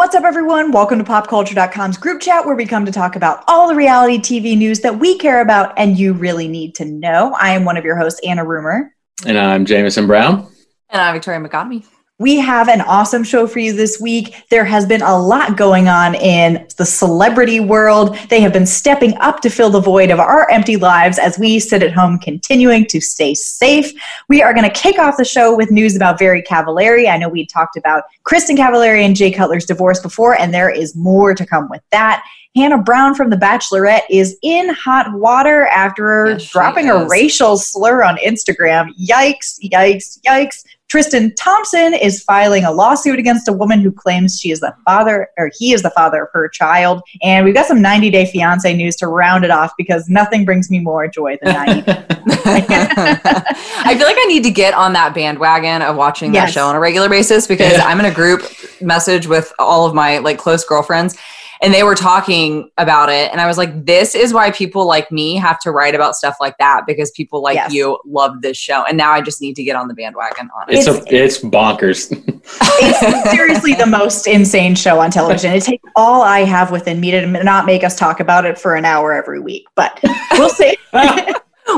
What's up, everyone? Welcome to PopCulture.com's group chat where we come to talk about all the reality TV news that we care about and you really need to know. I am one of your hosts, Anna Rumor. And I'm Jameson Brown. And I'm Victoria McGotomy. We have an awesome show for you this week. There has been a lot going on in the celebrity world. They have been stepping up to fill the void of our empty lives as we sit at home continuing to stay safe. We are going to kick off the show with news about Very Cavallari. I know we talked about Kristin Cavallari and Jay Cutler's divorce before, and there is more to come with that. Hannah Brown from The Bachelorette is in hot water after Yes, dropping a racial slur on Instagram. Yikes, yikes, yikes. Tristan Thompson is filing a lawsuit against a woman who claims she is the father, or he is the father of her child. And we've got some 90 Day Fiance news to round it off because nothing brings me more joy than 90 Day. I feel like I need to get on that bandwagon of watching that Yes. show on a regular basis because Yeah. I'm in a group message with all of my like close girlfriends and they were talking about it and I was like this is why people like me have to write about stuff like that because people like Yes. you love this show and now I just need to get on the bandwagon on it. It's It's- a, it's bonkers. It's seriously the most insane show on television. It takes all I have within me to not make us talk about it for an hour every week, but we'll see.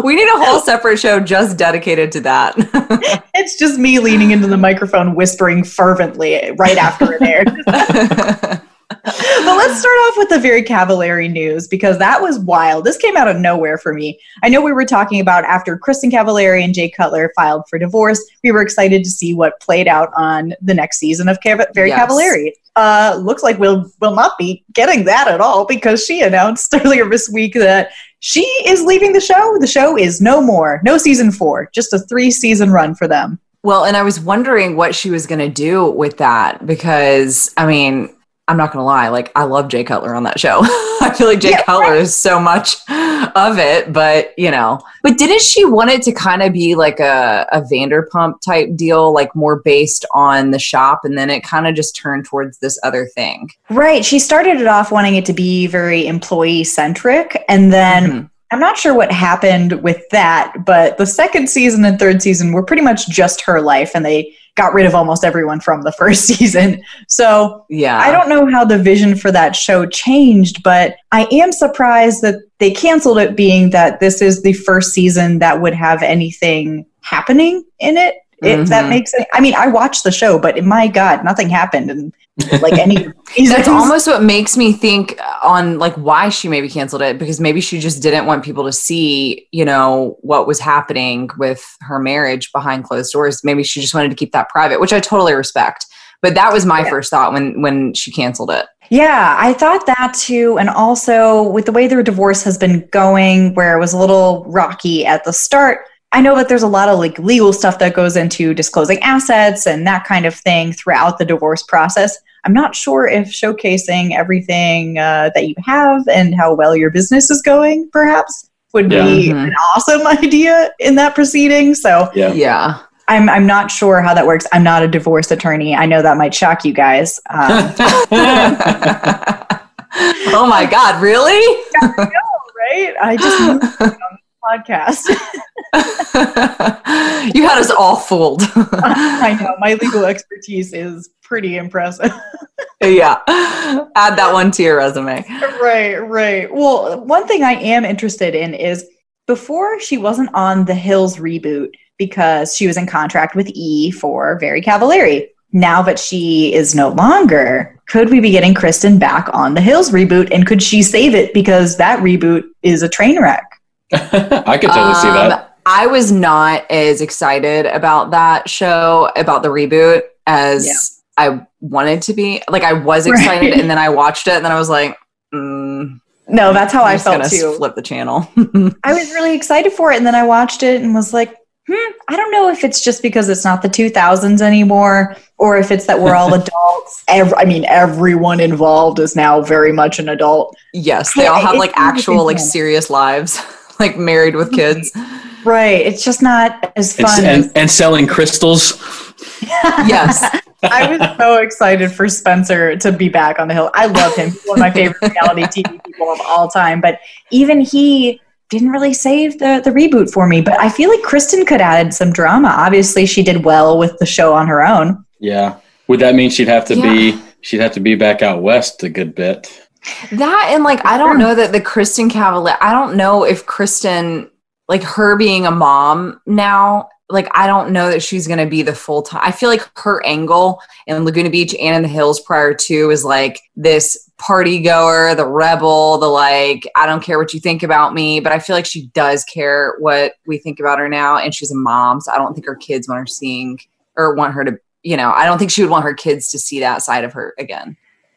we need a whole separate show just dedicated to that. it's just me leaning into the microphone, whispering fervently right after it aired. Let's start off with the very Cavallari news because that was wild. This came out of nowhere for me. I know we were talking about after Kristin Cavallari and Jay Cutler filed for divorce, we were excited to see what played out on the next season of Cav- Very Yes. Cavallari. Uh, looks like we'll will not be getting that at all because she announced earlier this week that she is leaving the show. The show is no more, no season four, just a three season run for them. Well, and I was wondering what she was going to do with that because, I mean, I'm not going to lie, like, I love Jay Cutler on that show. I feel like Jay Yeah, Cutler is so much of it, but, you know. But didn't she want it to kind of be like a, a Vanderpump type deal, like more based on the shop? And then it kind of just turned towards this other thing. Right. She started it off wanting it to be very employee centric. And then Mhm. I'm not sure what happened with that, but the second season and third season were pretty much just her life, and they got rid of almost everyone from the first season. So Yeah. I don't know how the vision for that show changed, but I am surprised that they canceled it, being that this is the first season that would have anything happening in it. If that Mhm. makes it, I mean, I watched the show, but my God, nothing happened, and like any. That's almost what makes me think on like why she maybe canceled it because maybe she just didn't want people to see, you know, what was happening with her marriage behind closed doors. Maybe she just wanted to keep that private, which I totally respect. But that was my Yeah. first thought when when she canceled it. Yeah, I thought that too. And also with the way their divorce has been going, where it was a little rocky at the start, I know that there's a lot of like legal stuff that goes into disclosing assets and that kind of thing throughout the divorce process. I'm not sure if showcasing everything uh, that you have and how well your business is going, perhaps, would be Yeah. Mhm. an awesome idea in that proceeding. So yeah. Yeah. I'm I'm not sure how that works. I'm not a divorce attorney. I know that might shock you guys. Um, oh my god, really? right? I just moved on podcast. you had us all fooled. I know my legal expertise is pretty impressive. yeah. Add that one to your resume. right, right. Well, one thing I am interested in is before she wasn't on the Hills reboot because she was in contract with E for Very Cavallari. Now that she is no longer, could we be getting Kristin back on the Hills reboot? And could she save it because that reboot is a train wreck? I could totally see Um, that. I was not as excited about that show, about the reboot, as Yeah. I wanted to be. Like, I was Right. excited, and then I watched it, and then I was like, mm, No, that's how I'm I felt too. Flip the channel. I was really excited for it, and then I watched it and was like, hmm, I don't know if it's just because it's not the 2000s anymore or if it's that we're all adults. Ev- I mean, everyone involved is now very much an adult. Yes, they all have like actual like serious lives, like married with kids. Right. It's just not as fun. and, as- and selling crystals. Yes. I was so excited for Spencer to be back on the hill. I love him. He's one of my favorite reality TV people of all time. But even he didn't really save the, the reboot for me. But I feel like Kristin could add some drama. Obviously, she did well with the show on her own. Yeah. Would that mean she'd have to be she'd have to be back out west a good bit? That and like I don't know that the Kristin Cavallari. I don't know if Kristin, like her being a mom now, like I don't know that she's gonna be the full time. I feel like her angle in Laguna Beach and in the Hills prior to is like this party goer, the rebel, the like I don't care what you think about me, but I feel like she does care what we think about her now, and she's a mom, so I don't think her kids want her seeing or want her to. You know, I don't think she would want her kids to see that side of her again.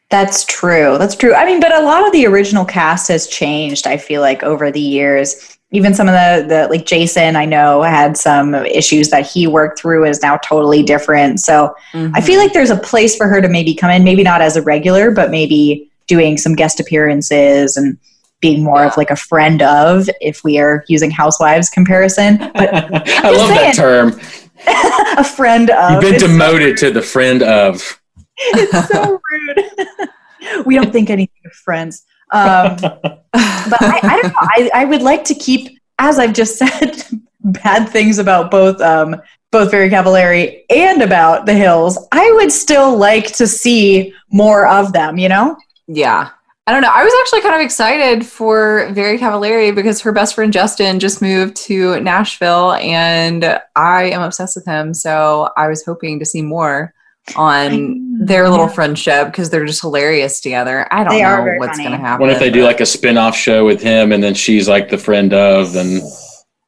That's true. That's true. I mean, but a lot of the original cast has changed, I feel like, over the years. Even some of the, the like Jason, I know, had some issues that he worked through is now totally different. So I feel mm-hmm. like there's a place for her to maybe come in, maybe not as a regular, but maybe doing some guest appearances and being more of like a friend of, if we are using housewives comparison. But I love that term. a friend of. You've been is so demoted to the friend of. it's so rude. we don't think anything of friends. Um, but I, I don't know. I, I would like to keep, as I've just said, bad things about both um, both Very Cavallari and about the Hills. I would still like to see more of them. You know? Yeah. I don't know. I was actually kind of excited for Very Cavallari because her best friend Justin just moved to Nashville and I am obsessed with him. So I was hoping to see more on their little Yeah. friendship because they're just hilarious together. I don't They know what's going to happen. What if they do like a spin-off show with him and then she's like the friend of and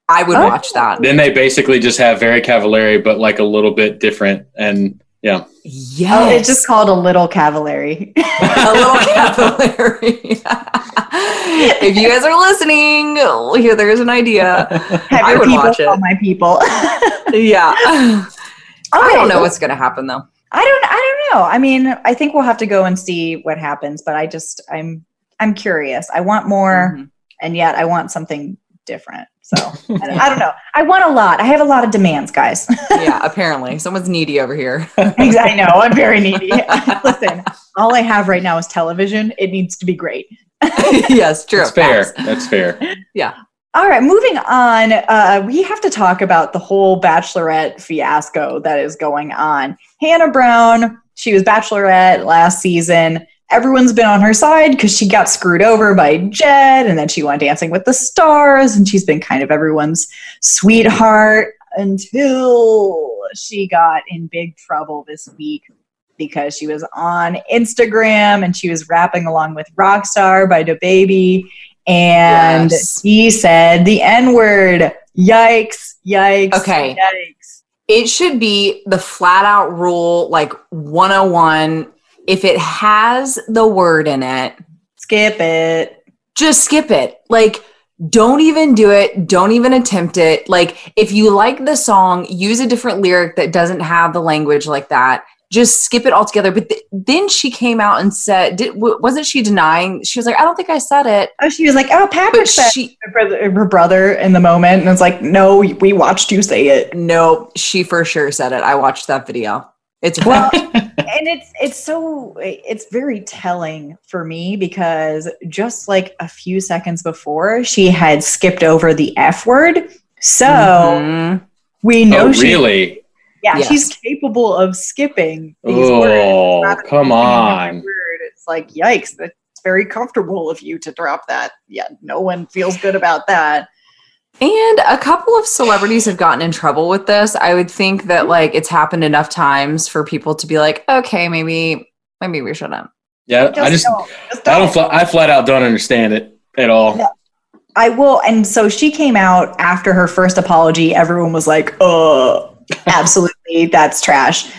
I would Oh. watch that. then they basically just have very Cavallari but like a little bit different and yeah. Yeah. Oh, it's just called a little Cavallari. a little Cavallari. if you guys are listening, here there's an idea. Have I your would people watch it. my people. Yeah. I don't know what's going to happen though. I don't I don't know. I mean, I think we'll have to go and see what happens, but I just I'm I'm curious. I want more Mhm. and yet I want something different. So I, I don't know. I want a lot. I have a lot of demands, guys. yeah, apparently. Someone's needy over here. I know. I'm very needy. Listen, all I have right now is television. It needs to be great. yes, true. That's fair. Facts. That's fair. All right, moving on. Uh, we have to talk about the whole Bachelorette fiasco that is going on. Hannah Brown, she was Bachelorette last season. Everyone's been on her side because she got screwed over by Jed, and then she went dancing with the stars, and she's been kind of everyone's sweetheart until she got in big trouble this week because she was on Instagram and she was rapping along with Rockstar by DaBaby and Yes. he said the N word. Yikes! Yikes! Okay. Yikes! It should be the flat out rule, like 101. If it has the word in it, Skip it. just skip it. Like, don't even do it. Don't even attempt it. Like, if you like the song, use a different lyric that doesn't have the language like that. Just skip it altogether. But th- then she came out and said, did, w- wasn't she denying? She was like, I don't think I said it. Oh, she was like, "Oh, Patrick But said she, her brother, her brother in the moment," and it's like, "No, we watched you say it." no, she for sure said it. I watched that video. It's Well, and it's it's so it's very telling for me because just like a few seconds before, she had skipped over the F word. So Mhm. we know oh, she, really? Yeah, Yes. she's capable of skipping these words. Oh, rather than come on. word. It's like, yikes, that's very comfortable of you to drop that. Yeah, no one feels good about that. And a couple of celebrities have gotten in trouble with this. I would think that like it's happened enough times for people to be like, okay, maybe maybe we shouldn't. Yeah, I just don't. Just I don't. don't fl- I flat out don't understand it at all. No. I will. And so she came out after her first apology. Everyone was like, "Uh, absolutely, that's trash."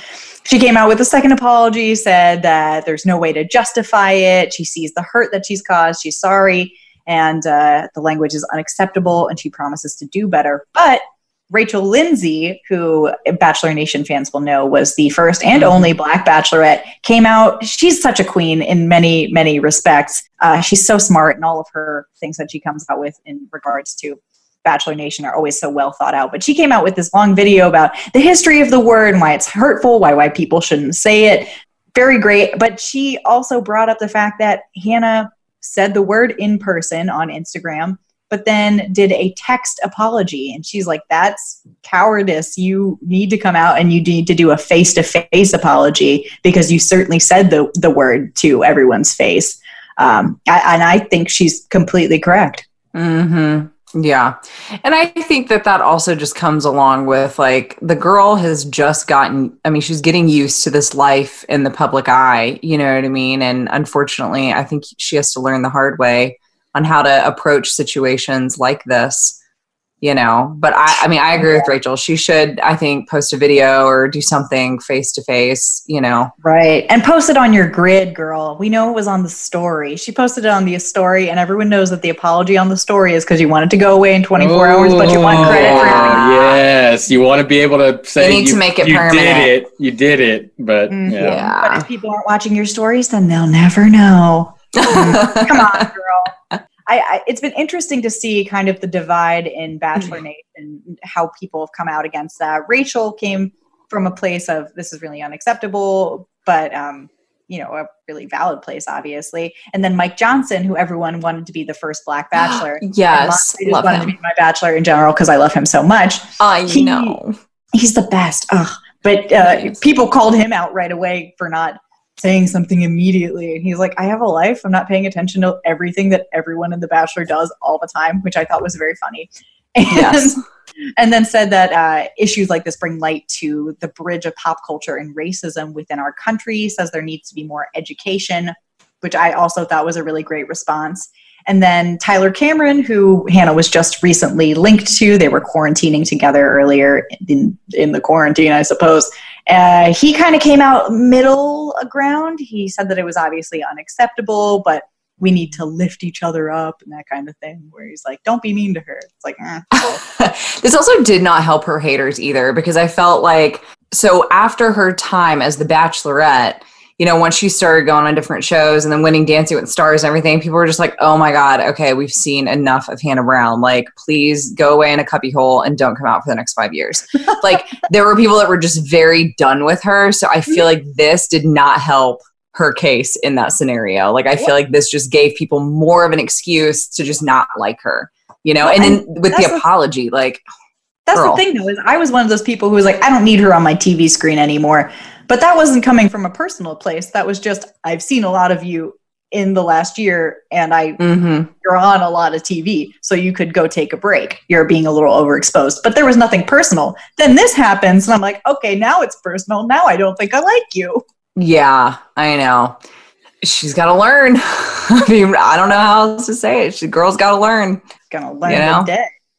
She came out with a second apology, said that there's no way to justify it. She sees the hurt that she's caused. She's sorry, and uh, the language is unacceptable, and she promises to do better. But Rachel Lindsay, who Bachelor Nation fans will know was the first and only Black Bachelorette, came out. She's such a queen in many, many respects. Uh, she's so smart, and all of her things that she comes out with in regards to Bachelor Nation are always so well thought out. But she came out with this long video about the history of the word and why it's hurtful, why white people shouldn't say it. Very great. But she also brought up the fact that Hannah said the word in person on Instagram but then did a text apology. And she's like, that's cowardice. You need to come out and you need to do a face to face apology because you certainly said the, the word to everyone's face. Um, and I think she's completely correct. Mm-hmm. Yeah. And I think that that also just comes along with like the girl has just gotten, I mean, she's getting used to this life in the public eye, you know what I mean? And unfortunately, I think she has to learn the hard way on how to approach situations like this you know but i i mean i agree with rachel. She should i think post a video or do something face to face you know. Right. And post it on your grid girl. We know it was on the story. She posted it on the story and everyone knows that the apology on the story is because you wanted to go away in 24 hours but you want credit for having yes. You want to be able to say you need to make it you permanent. did it. You did it. But Mhm. yeah. yeah. But if people aren't watching your stories then they'll never know. Come on girl I, I, it's been interesting to see kind of the divide in Bachelor Nation and how people have come out against that. Rachel came from a place of this is really unacceptable, but um, you know, a really valid place, obviously. And then Mike Johnson, who everyone wanted to be the first Black Bachelor. yes I just love wanted to him be my Bachelor in general because I love him so much. i He- know He's the best. Ugh. But uh, people called him out right away for not saying something immediately. And he's like, I have a life. I'm not paying attention to everything that everyone in The Bachelor does all the time, which I thought was very funny. And, Yes. and then said that uh, issues like this bring light to the bridge of pop culture and racism within our country, says there needs to be more education, which I also thought was a really great response. And then Tyler Cameron, who Hannah was just recently linked to, they were quarantining together earlier in, in the quarantine, I suppose. Uh, he kind of came out middle ground. He said that it was obviously unacceptable, but we need to lift each other up and that kind of thing. Where he's like, "Don't be mean to her." It's like, eh, this also did not help her haters either because I felt like so after her time as the Bachelorette, you know, once she started going on different shows and then winning Dancing with Stars and everything, people were just like, "Oh my god, okay, we've seen enough of Hannah Brown. Like, please go away in a cubby hole and don't come out for the next five years." like, there were people that were just very done with her. So I feel like this did not help her case in that scenario. Like, I feel like this just gave people more of an excuse to just not like her. You know, and then with the the- apology, like that's Girl. the thing, though. Is I was one of those people who was like, "I don't need her on my TV screen anymore." But that wasn't coming from a personal place. That was just I've seen a lot of you in the last year, and I Mm-hmm. you're on a lot of TV, so you could go take a break. You're being a little overexposed, but there was nothing personal. Then this happens, and I'm like, okay, now it's personal. Now I don't think I like you. Yeah, I know. She's got to learn. I mean, I don't know how else to say it. She, girl's got to learn. Gonna learn You know?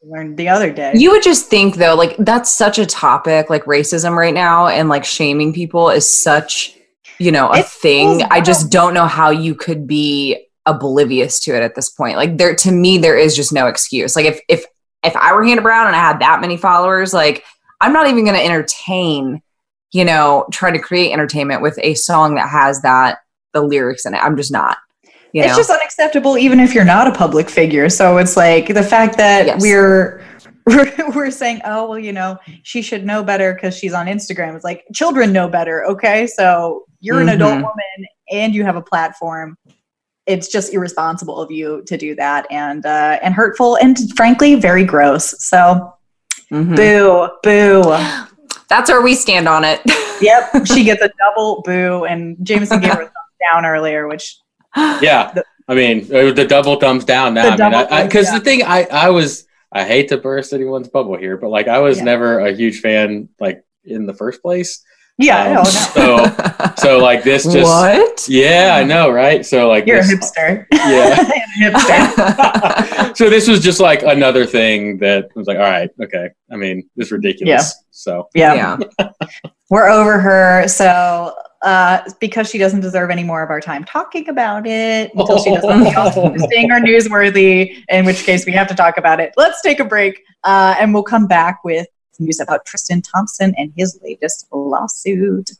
The day, learn the other day. You would just think though, like that's such a topic, like racism right now, and like shaming people is such, you know, a thing. I just don't know how you could be oblivious to it at this point. Like there, to me, there is just no excuse. Like if if if I were Hannah Brown and I had that many followers, like I'm not even going to entertain, you know, try to create entertainment with a song that has that the lyrics in it. I'm just not. You it's know? just unacceptable even if you're not a public figure so it's like the fact that Yes. we're we're, saying oh well you know she should know better because she's on instagram it's like children know better okay so you're an adult Mhm. woman and you have a platform it's just irresponsible of you to do that and uh and hurtful and frankly very gross so Mhm. boo boo That's where we stand on it. yep she gets a double boo and jameson gave her a thumbs down earlier which yeah The- i mean uh, the double thumbs down now The i mean thumbs because the thing i i was i hate to burst anyone's bubble here but like i was Yeah. never a huge fan like in the first place yeah Um, no no so so like this just what? yeah i know right so like you're a this- hipster Yeah. Hipster so this was just like another thing that was like, all right, okay. I mean, this is ridiculous. So yeah. yeah. we're over her so uh because she doesn't deserve any more of our time talking about it until she does something else interesting or newsworthy in which case we have to talk about it let's take a break uh and we'll come back with news about Tristan Thompson and his latest lawsuit.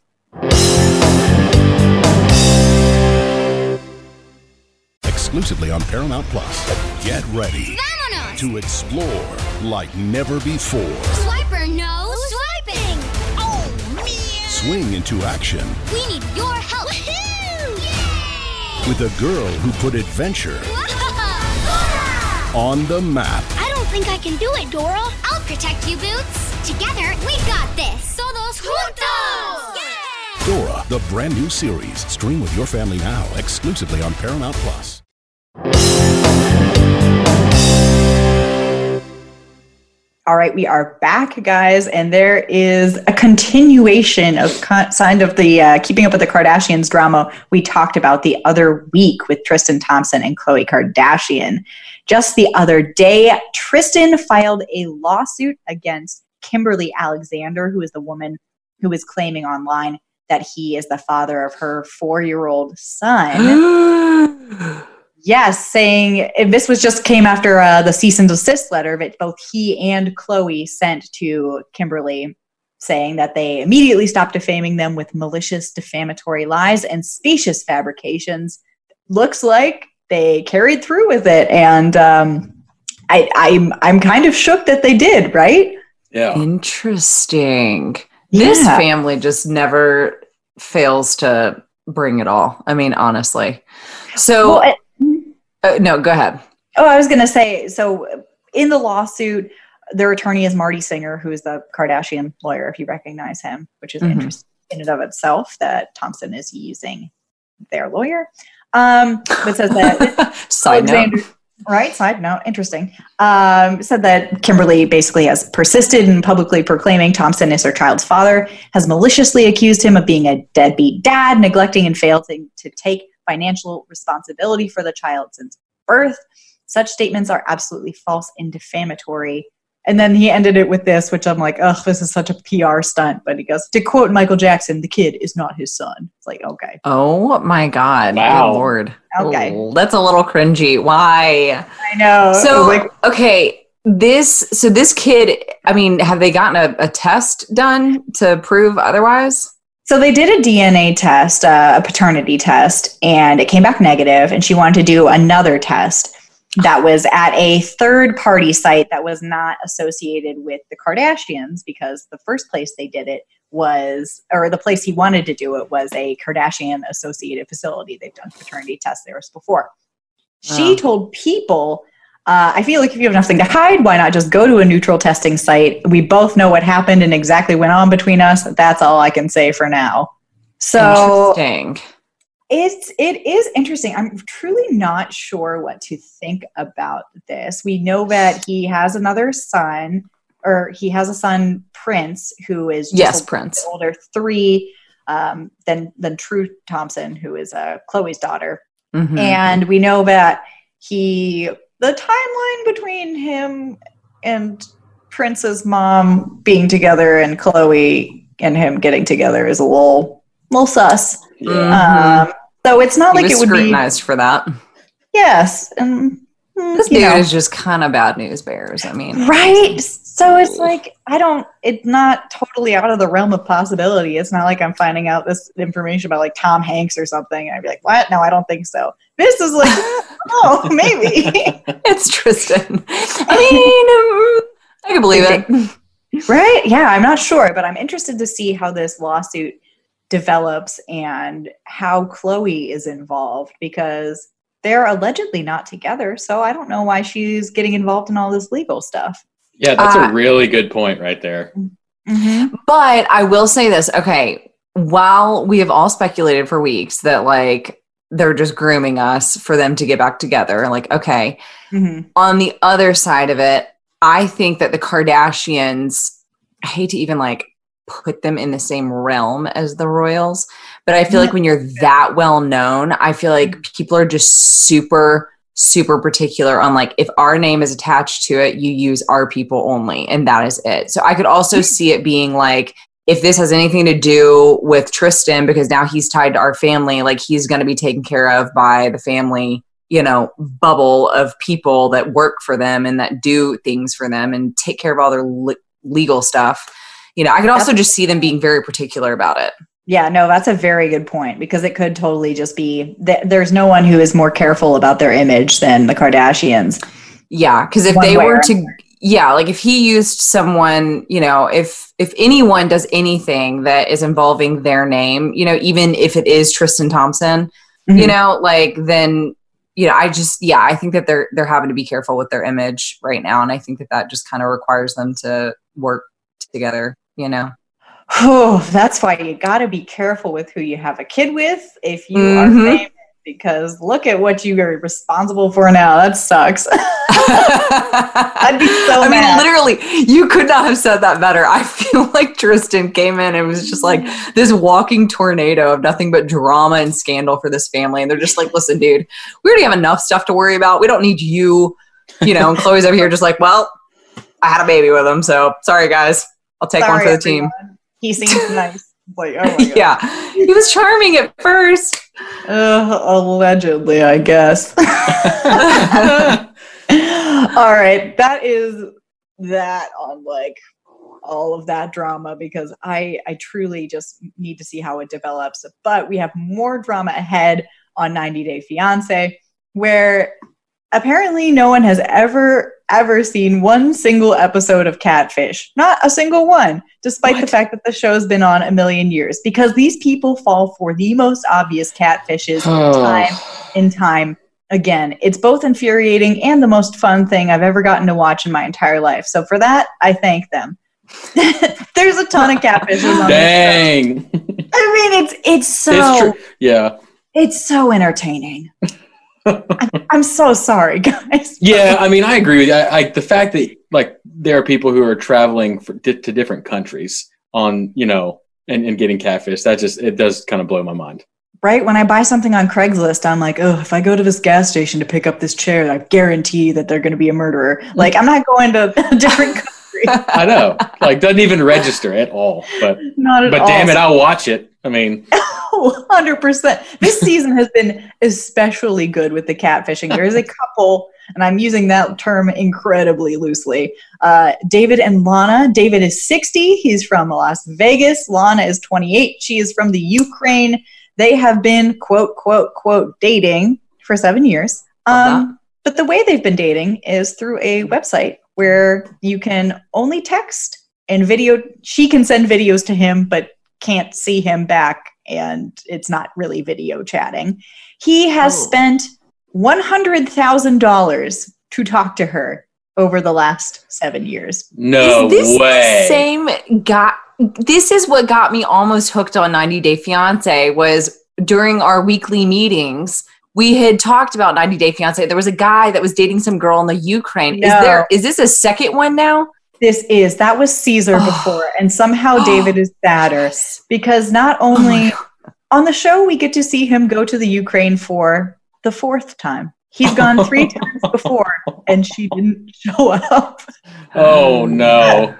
Exclusively on Paramount Plus. Get ready Vámonos! to explore like never before. Swiper no swiping! Man! Swing into action We need your help! with a girl who put adventure on the map. I don't think I can do it, Dora. I'll protect you, Boots. Together, we got this. Todos juntos! Yeah! Dora, the brand new series. Stream with your family now, exclusively on Paramount Plus. All right, we are back, guys, and there is a continuation of kind of the uh, keeping up with the Kardashians drama we talked about the other week with Tristan Thompson and Khloe Kardashian. Just the other day, Tristan filed a lawsuit against Kimberly Alexander, who is the woman who is claiming online that he is the father of her four year old son. Yes, saying and this was just came after uh, the cease and desist letter that both he and Khloe sent to Kimberly, saying that they immediately stopped defaming them with malicious, defamatory lies and specious fabrications. Looks like they carried through with it, and um, I, I'm I'm kind of shook that they did. Right? Yeah. Interesting. This Yeah. family just never fails to bring it all. I mean, honestly. So, Well, it- uh, no, go ahead. Oh, I was going to say so in the lawsuit, their attorney is Marty Singer, who is the Kardashian lawyer, if you recognize him, which is Mhm. interesting in and of itself that Thompson is using their lawyer. Um, but says that Side note. Right? Side note, interesting. Um, said that Kimberly basically has persisted in publicly proclaiming Thompson is her child's father, has maliciously accused him of being a deadbeat dad, neglecting and failing to take financial responsibility for the child since birth. Such statements are absolutely false and defamatory. And then he ended it with this, which I'm like, ugh, this is such a PR stunt. But he goes, to quote Michael Jackson, the kid is not his son. It's like, okay. Oh my God. Wow. Good Lord. Okay. Oh, that's a little cringy. Why? I know. So, was like, okay. This, so this kid, I mean, have they gotten a, a test done to prove otherwise? So they did a DNA test, uh, a paternity test, and it came back negative, and she wanted to do another test that was at a third party site that was not associated with the Kardashians because the first place they did it was, or the place he wanted to do it was a Kardashian associated facility. They've done paternity tests there before. She Oh. told people, uh, I feel like if you have nothing to hide, why not just go to a neutral testing site? We both know what happened and exactly went on between us. That's all I can say for now. So Interesting. it's it is interesting. I'm truly not sure what to think about this. We know that he has another son, or he has a son, Prince, who is just Yes, Prince. older, three um, than than True Thompson, who is uh, Khloe's daughter. Mhm. And we know that he, the timeline between him and Prince's mom being together and Khloe and him getting together is a little, little sus. Mhm. Um, so it's not he like it would be. scrutinized for that. Yes. And, mm, This dude know. is just kind of bad news bears. I mean, Right. So it's like, I don't, it's not totally out of the realm of possibility. It's not like I'm finding out this information about like Tom Hanks or something. And I'd be like, what? No, I don't think so. This is like, oh, maybe. it's Tristan. I mean, um, I can believe it. right? Yeah, I'm not sure, but I'm interested to see how this lawsuit develops and how Khloe is involved because they're allegedly not together. So I don't know why she's getting involved in all this legal stuff. Yeah, that's Uh, a really good point right there. But I will say this. Okay. While we have all speculated for weeks that like they're just grooming us for them to get back together, like, okay. Mhm. On the other side of it, I think that the Kardashians, I hate to even like put them in the same realm as the Royals, but I feel like when you're that well known, I feel like people are just super super particular on like if our name is attached to it, you use our people only and that is it. So I could also see it being like if this has anything to do with Tristan because now he's tied to our family, like he's going to be taken care of by the family, you know, bubble of people that work for them and that do things for them and take care of all their le- legal stuff. You know, I could also just see them being very particular about it. Yeah, no, that's a very good point because it could totally just be that there's no one who is more careful about their image than the Kardashians. Yeah, because if One they were to, yeah, like if he used someone, you know, if if anyone does anything that is involving their name, you know, even if it is Tristan Thompson, you Mhm. know, like then, you know, I just, yeah, I think that they're they're having to be careful with their image right now, and I think that that just kind of requires them to work together, you know. Oh, that's why you got to be careful with who you have a kid with if you Mhm. are famous because look at what you are responsible for now. That sucks. I'd be so I mean, literally, you could not have said that better. I feel like Tristan came in and was just like this walking tornado of nothing but drama and scandal for this family. And they're just like, listen, dude, we already have enough stuff to worry about. We don't need you, you know. And Khloe's over here just like, well, I had a baby with him. So sorry, guys. I'll take one for the team. He seems nice. Like, oh my God. yeah. He was charming at first. Uh, allegedly, I guess. All right, that is that on like all of that drama because I I truly just need to see how it develops. But we have more drama ahead on 90 Day Fiance where apparently no one has ever ever seen one single episode of Catfish. Not a single one, despite the fact that the show's been on a million years because these people fall for the most obvious catfishes time and time again. It's both infuriating and the most fun thing I've ever gotten to watch in my entire life. So for that, I thank them. There's a ton of catfishes on this Dang. I mean, it's it's so It's. Yeah. it's so entertaining. I'm, so sorry, guys. Yeah, I mean, I agree with you. I, I, the fact that like there are people who are traveling for, di- to different countries on, you know, and, and getting catfish, that just it does kind of blow my mind. Right? When I buy something on Craigslist, I'm like, oh, if I go to this gas station to pick up this chair, I guarantee that they're going to be a murderer. Like, I'm not going to a different country. I know, like doesn't even register at all. But Not at but all. damn it, I'll watch it. I mean, Oh, 100%. This season has been especially good with the catfishing. There is a couple, and I'm using that term incredibly loosely. Uh, David and Lana. David is 60. He's from Las Vegas. Lana is 28. She is from the Ukraine. They have been, quote, quote, quote, dating for seven years. Um, but the way they've been dating is through a website where you can only text and video. She can send videos to him, but can't see him back and it's not really video chatting. He has Oh. spent $100,000 to talk to her over the last seven years. no is this way. same got this is what got me almost hooked on 90 day fiance was during our weekly meetings we had talked about 90 day fiance there was a guy that was dating some girl in the ukraine is there is this a second one now This is, that was Caesar Oh. before, and somehow David is sadder because not oh only on the show we get to see him go to the Ukraine for the fourth time. He's gone three times before and she didn't show up. oh no,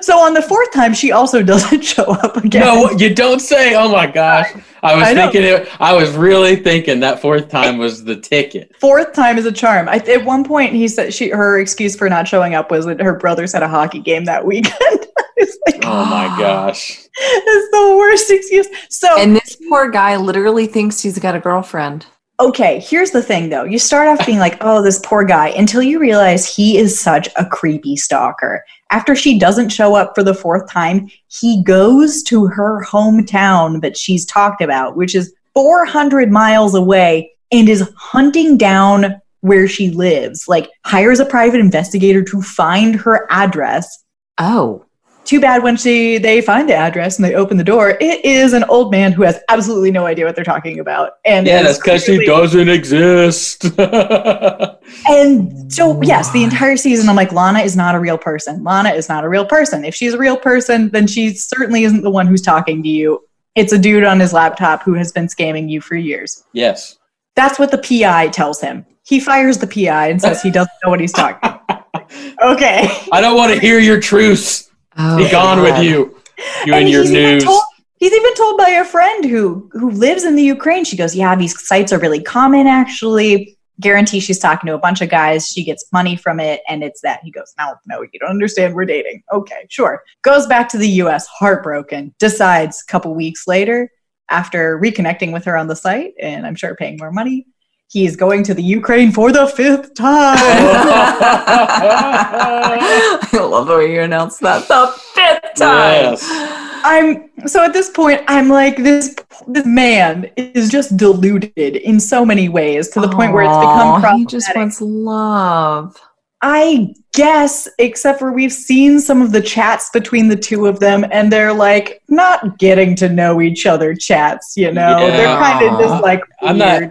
So on the fourth time, she also doesn't show up again. no, you don't say. Oh my gosh, I was I thinking it. I was really thinking that fourth time was the ticket. Fourth time is a charm. I, at one point, he said she her excuse for not showing up was that her brothers had a hockey game that weekend. it's like Oh my gosh. it's the worst excuse. So and this poor guy literally thinks he's got a girlfriend okay, here's the thing though. You start off being like, oh, this poor guy, until you realize he is such a creepy stalker. After she doesn't show up for the fourth time, he goes to her hometown that she's talked about, which is 400 miles away, and is hunting down where she lives. Like, hires a private investigator to find her address. oh Too bad when she they find the address and they open the door, it is an old man who has absolutely no idea what they're talking about. And Yeah, that's because she doesn't exist. And so, yes, the entire season, I'm like, Lana is not a real person. Lana is not a real person. If she's a real person, then she certainly isn't the one who's talking to you. It's a dude on his laptop who has been scamming you for years. yes. That's what the PI tells him. He fires the PI and says he doesn't know what he's talking about. Okay. I don't want to hear your truths. Oh Be gone with you. You and, your he's even news. told- he's even told by a friend who who lives in the Ukraine. She goes, "Yeah, these sites are really common. Actually, guarantee she's talking to a bunch of guys. She gets money from it, and it's that. He goes, No, no, you don't understand. We're dating. Okay, sure. Goes back to the US, heartbroken, decides a couple weeks later, after reconnecting with her on the site, and I'm sure paying more money, he's going to the Ukraine for the fifth time. I love the way you announced that the fifth time. Yes. I'm so at this point, I'm like this. This man is just deluded in so many ways to the point where it's become Aw, he just wants love. I guess, except for we've seen some of the chats between the two of them, and they're like not getting to know each other. Chats, you know, they're kind of just like I'm not.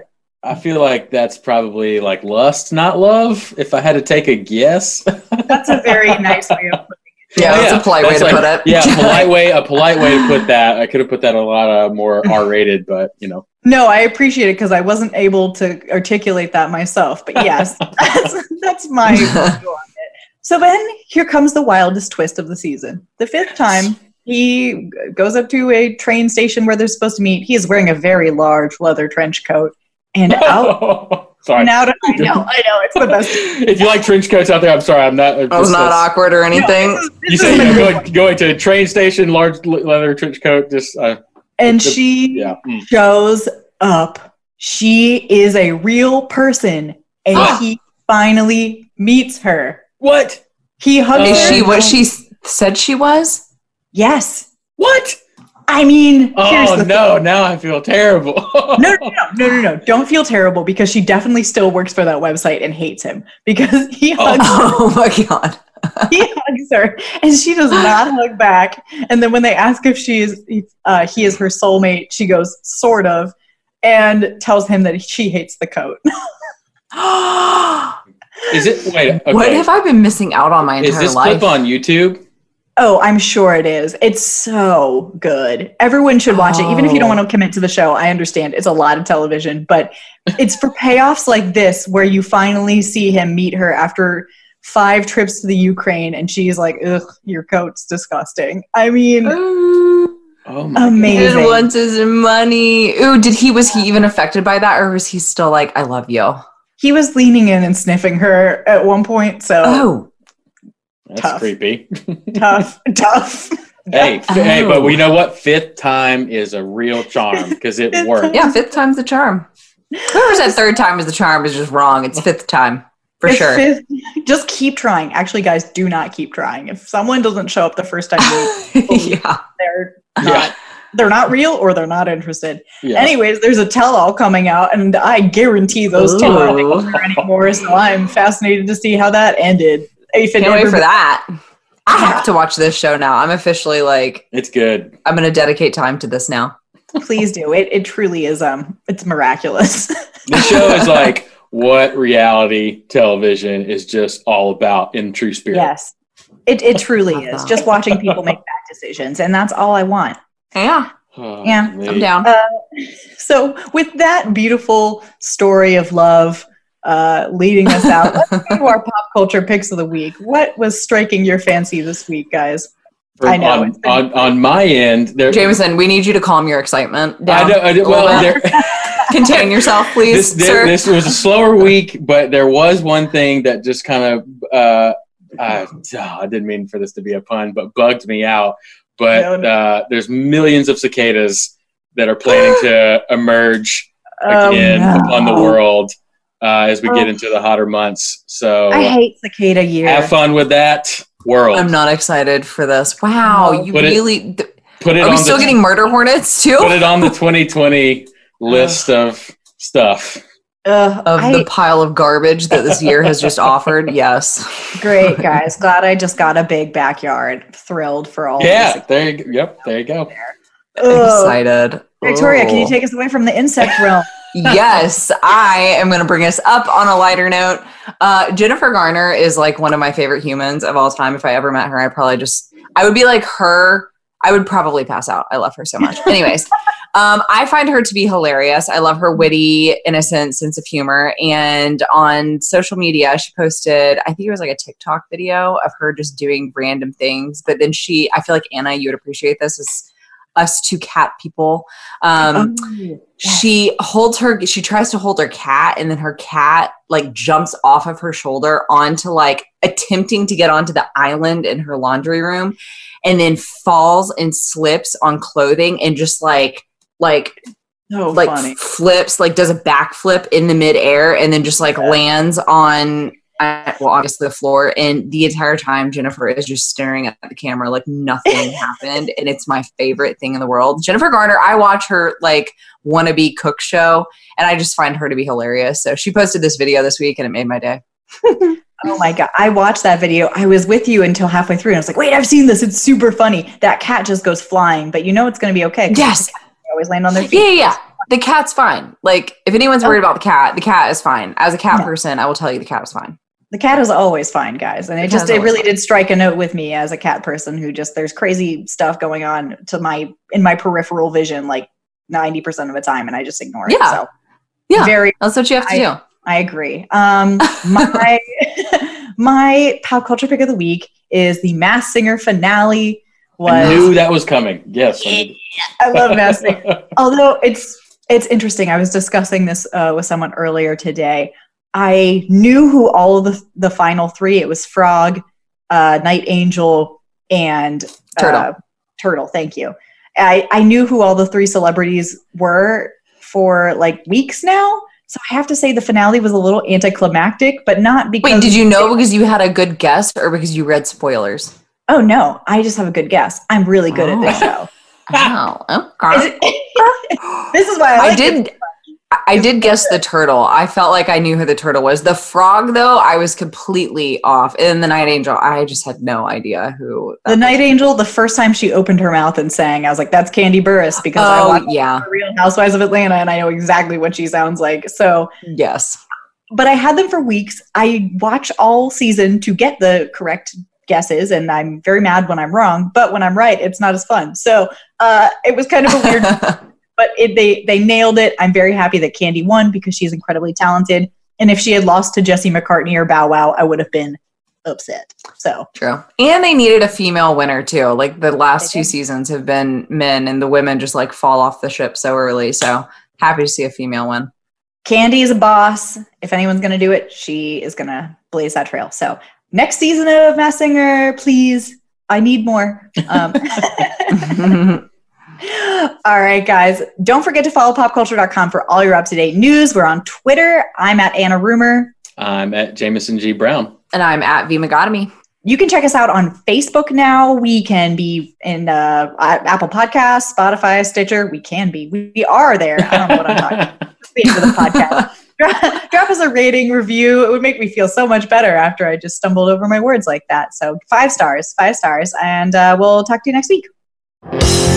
I feel like that's probably like lust, not love. If I had to take a guess, That's a very nice way of putting it. Yeah, that's a polite way that's to put it. Yeah, polite way. A polite way to put that. I could have put that a lot uh, more R-rated, but you know. No, I appreciate it because I wasn't able to articulate that myself. But yes, that's, that's my view on it. So then here comes the wildest twist of the season. The fifth time he goes up to a train station where they're supposed to meet. He is wearing a very large leather trench coat. And out, sorry. and out, I know, I know, it's the best. if you like trench coats out there, I'm sorry. I'm not. That was not awkward or anything. You say you know, going, going to a train station, large leather trench coat. Just uh, And the- she yeah. mm. shows up. She is a real person, and What? he finally meets her. What? He hugs Is her. she what she said she was? Yes. What? I mean, here's Oh the no! Now I feel terrible. no, no, no, no, no, no. Don't feel terrible because she definitely still works for that website and hates him because he hugs Oh my god. he hugs her and she does not hug back. And then when they ask if she is uh, he is her soulmate, she goes sort of, and tells him that she hates the coat. Is it? Wait. Okay. What have I been missing out on my life Is entire this life? clip on YouTube? Oh, I'm sure it is. It's so good. Everyone should watch it. Even if you don't Oh. want to oh. commit to the show, I understand it's a lot of television, but it's for payoffs like this where you finally see him meet her after five trips to the Ukraine and she's like, ugh, your coat's disgusting. I mean, Ooh, Oh my Amazing. He wants his money. Ooh, did he was he even affected by that or was he still like, I love you? he was leaning in and sniffing her at one point. So Oh. That's Tough. creepy. tough, tough. hey, f- hey, but Oh. we know what? Fifth time is a real charm because it Fifth works. Yeah, fifth time's the charm. Whoever said third time is the charm is just wrong. It's fifth time. For If sure. fifth- just keep trying. Actually, guys, do not keep trying. If someone doesn't show up the first time, you yeah. they're not Yeah. Uh, they're not real or they're not interested. Yeah. Anyways, there's a tell-all coming out, and I guarantee those two aren't Ooh. together anymore. So I'm fascinated to see how that ended. If it Can't wait ever- for that. I have to watch this show now. I'm officially like, It's good. I'm gonna dedicate time to this now. Please do. It it truly is um it's miraculous. The show is like what reality television is just all about in true spirit. yes. It it truly Love is. Just watching people make bad decisions, and that's all I want. Yeah, Oh, Yeah, me. I'm down. Uh, so with that beautiful story of love uh, leading us out, let's go to our pop culture picks of the week. What was striking your fancy this week, guys? From- I know, On, on, on my end, there. Jameson, we need you to calm your excitement I down. know. I know- well, there, Contain yourself, please, this, sir. there, this was a slower week, but there was one thing that just kind of. Uh, uh, I didn't mean for this to be a pun, but bugged me out. But No, no. uh, there's millions of cicadas that are planning to emerge Oh, again no. upon the world uh, as we get Oh. into the hotter months. So I hate cicada year. have fun with that world. I'm not excited for this. Wow, you Put it- really. th- put it are we on still the, getting murder hornets too? put it on the 2020 list of stuff. Ugh, of I- the pile of garbage that this year has just offered. Yes. great guys. Glad I just got a big backyard. Thrilled for all. Yeah, there you go. Yep, there you go. Ugh. Excited. Victoria, can you take us away from the insect realm? Yes, I am going to bring us up on a lighter note. Uh, Jennifer Garner is like one of my favorite humans of all time. If I ever met her, I probably just, I would be like her. I would probably pass out. I love her so much. Anyways, um, I find her to be hilarious. I love her witty, innocent sense of humor. And on social media, she posted, I think it was like a TikTok video of her just doing random things. But then she, I feel like Anna, you would appreciate this, is us two cat people. Um, Oh, she holds her she tries to hold her cat and then her cat like jumps off of her shoulder onto like attempting to get onto the island in her laundry room and then falls and slips on clothing and just like like so like funny. flips like does a backflip in the midair and then just like lands on uh, well obviously the floor and the entire time jennifer is just staring at the camera like nothing happened and it's my favorite thing in the world jennifer garner i watch her like wannabe cook show and i just find her to be hilarious so she posted this video this week and it made my day Oh my god! I watched that video. I was with you until halfway through, and I was like, "Wait, I've seen this. It's super funny." That cat just goes flying, but you know it's going to be okay. Yes. always land on their yeah feet. yeah yeah the cat's fine like if anyone's worried about the cat the cat is fine as a cat Yeah. person i will tell you the cat is fine The cat is always fine, guys, and it just it really fine. did strike a note with me as a cat person who just there's crazy stuff going on to my in my peripheral vision like ninety percent of the time, and I just ignore it. Yeah. So yeah very that's what you have to I- do I agree. Um, my my pop culture pick of the week is the Masked Singer finale. Was I knew that was coming. Yes. I I love Masked Singer. Although it's it's interesting. I was discussing this uh, with someone earlier today. I knew who all of the the final three. It was Frog, uh, Night Angel, and Turtle. Uh, Turtle. Thank you. I I knew who all the three celebrities were for like weeks now. So I have to say the finale was a little anticlimactic, but not because. Wait, did you know because you had a good guess or because you read spoilers? Oh no, I just have a good guess. I'm really good at this Oh. show. Wow. Is Okay. it- this is why I, I like it. did I- I did guess the turtle. I felt like I knew who the turtle was. The frog though, I was completely off. And the night angel, I just had no idea who The was. Night Angel, the first time she opened her mouth and sang, I was like, that's Kandi Burruss because I Oh, watch yeah. The Real Housewives of Atlanta and I know exactly what she sounds like. So, Yes. but I had them for weeks. I watch all season to get the correct guesses, and I'm very mad when I'm wrong, but when I'm right, it's not as fun. So, uh, it was kind of a weird, but it, they they nailed it. I'm very happy that Kandi won because she's incredibly talented. And if she had lost to Jesse McCartney or Bow Wow, I would have been upset. So, True. And they needed a female winner too. Like the last two seasons have been men and the women just like fall off the ship so early. So happy to see a female win. Kandi is a boss. If anyone's going to do it, she is going to blaze that trail. So, next season of Masked Singer, please. I need more. Um, all right, guys. Don't forget to follow popculture.com for all your up to date news. We're on Twitter. I'm at Anna Rumor. I'm at Jameson G. Brown. and I'm at V Megatomy. You can check us out on Facebook now. We can be in uh, Apple Podcasts, Spotify, Stitcher. We can be. We, we are there. I don't know what I'm talking about. Waiting for the podcast. Drop, drop us a rating review. It would make me feel so much better after I just stumbled over my words like that. So five stars, five stars, and uh, we'll talk to you next week.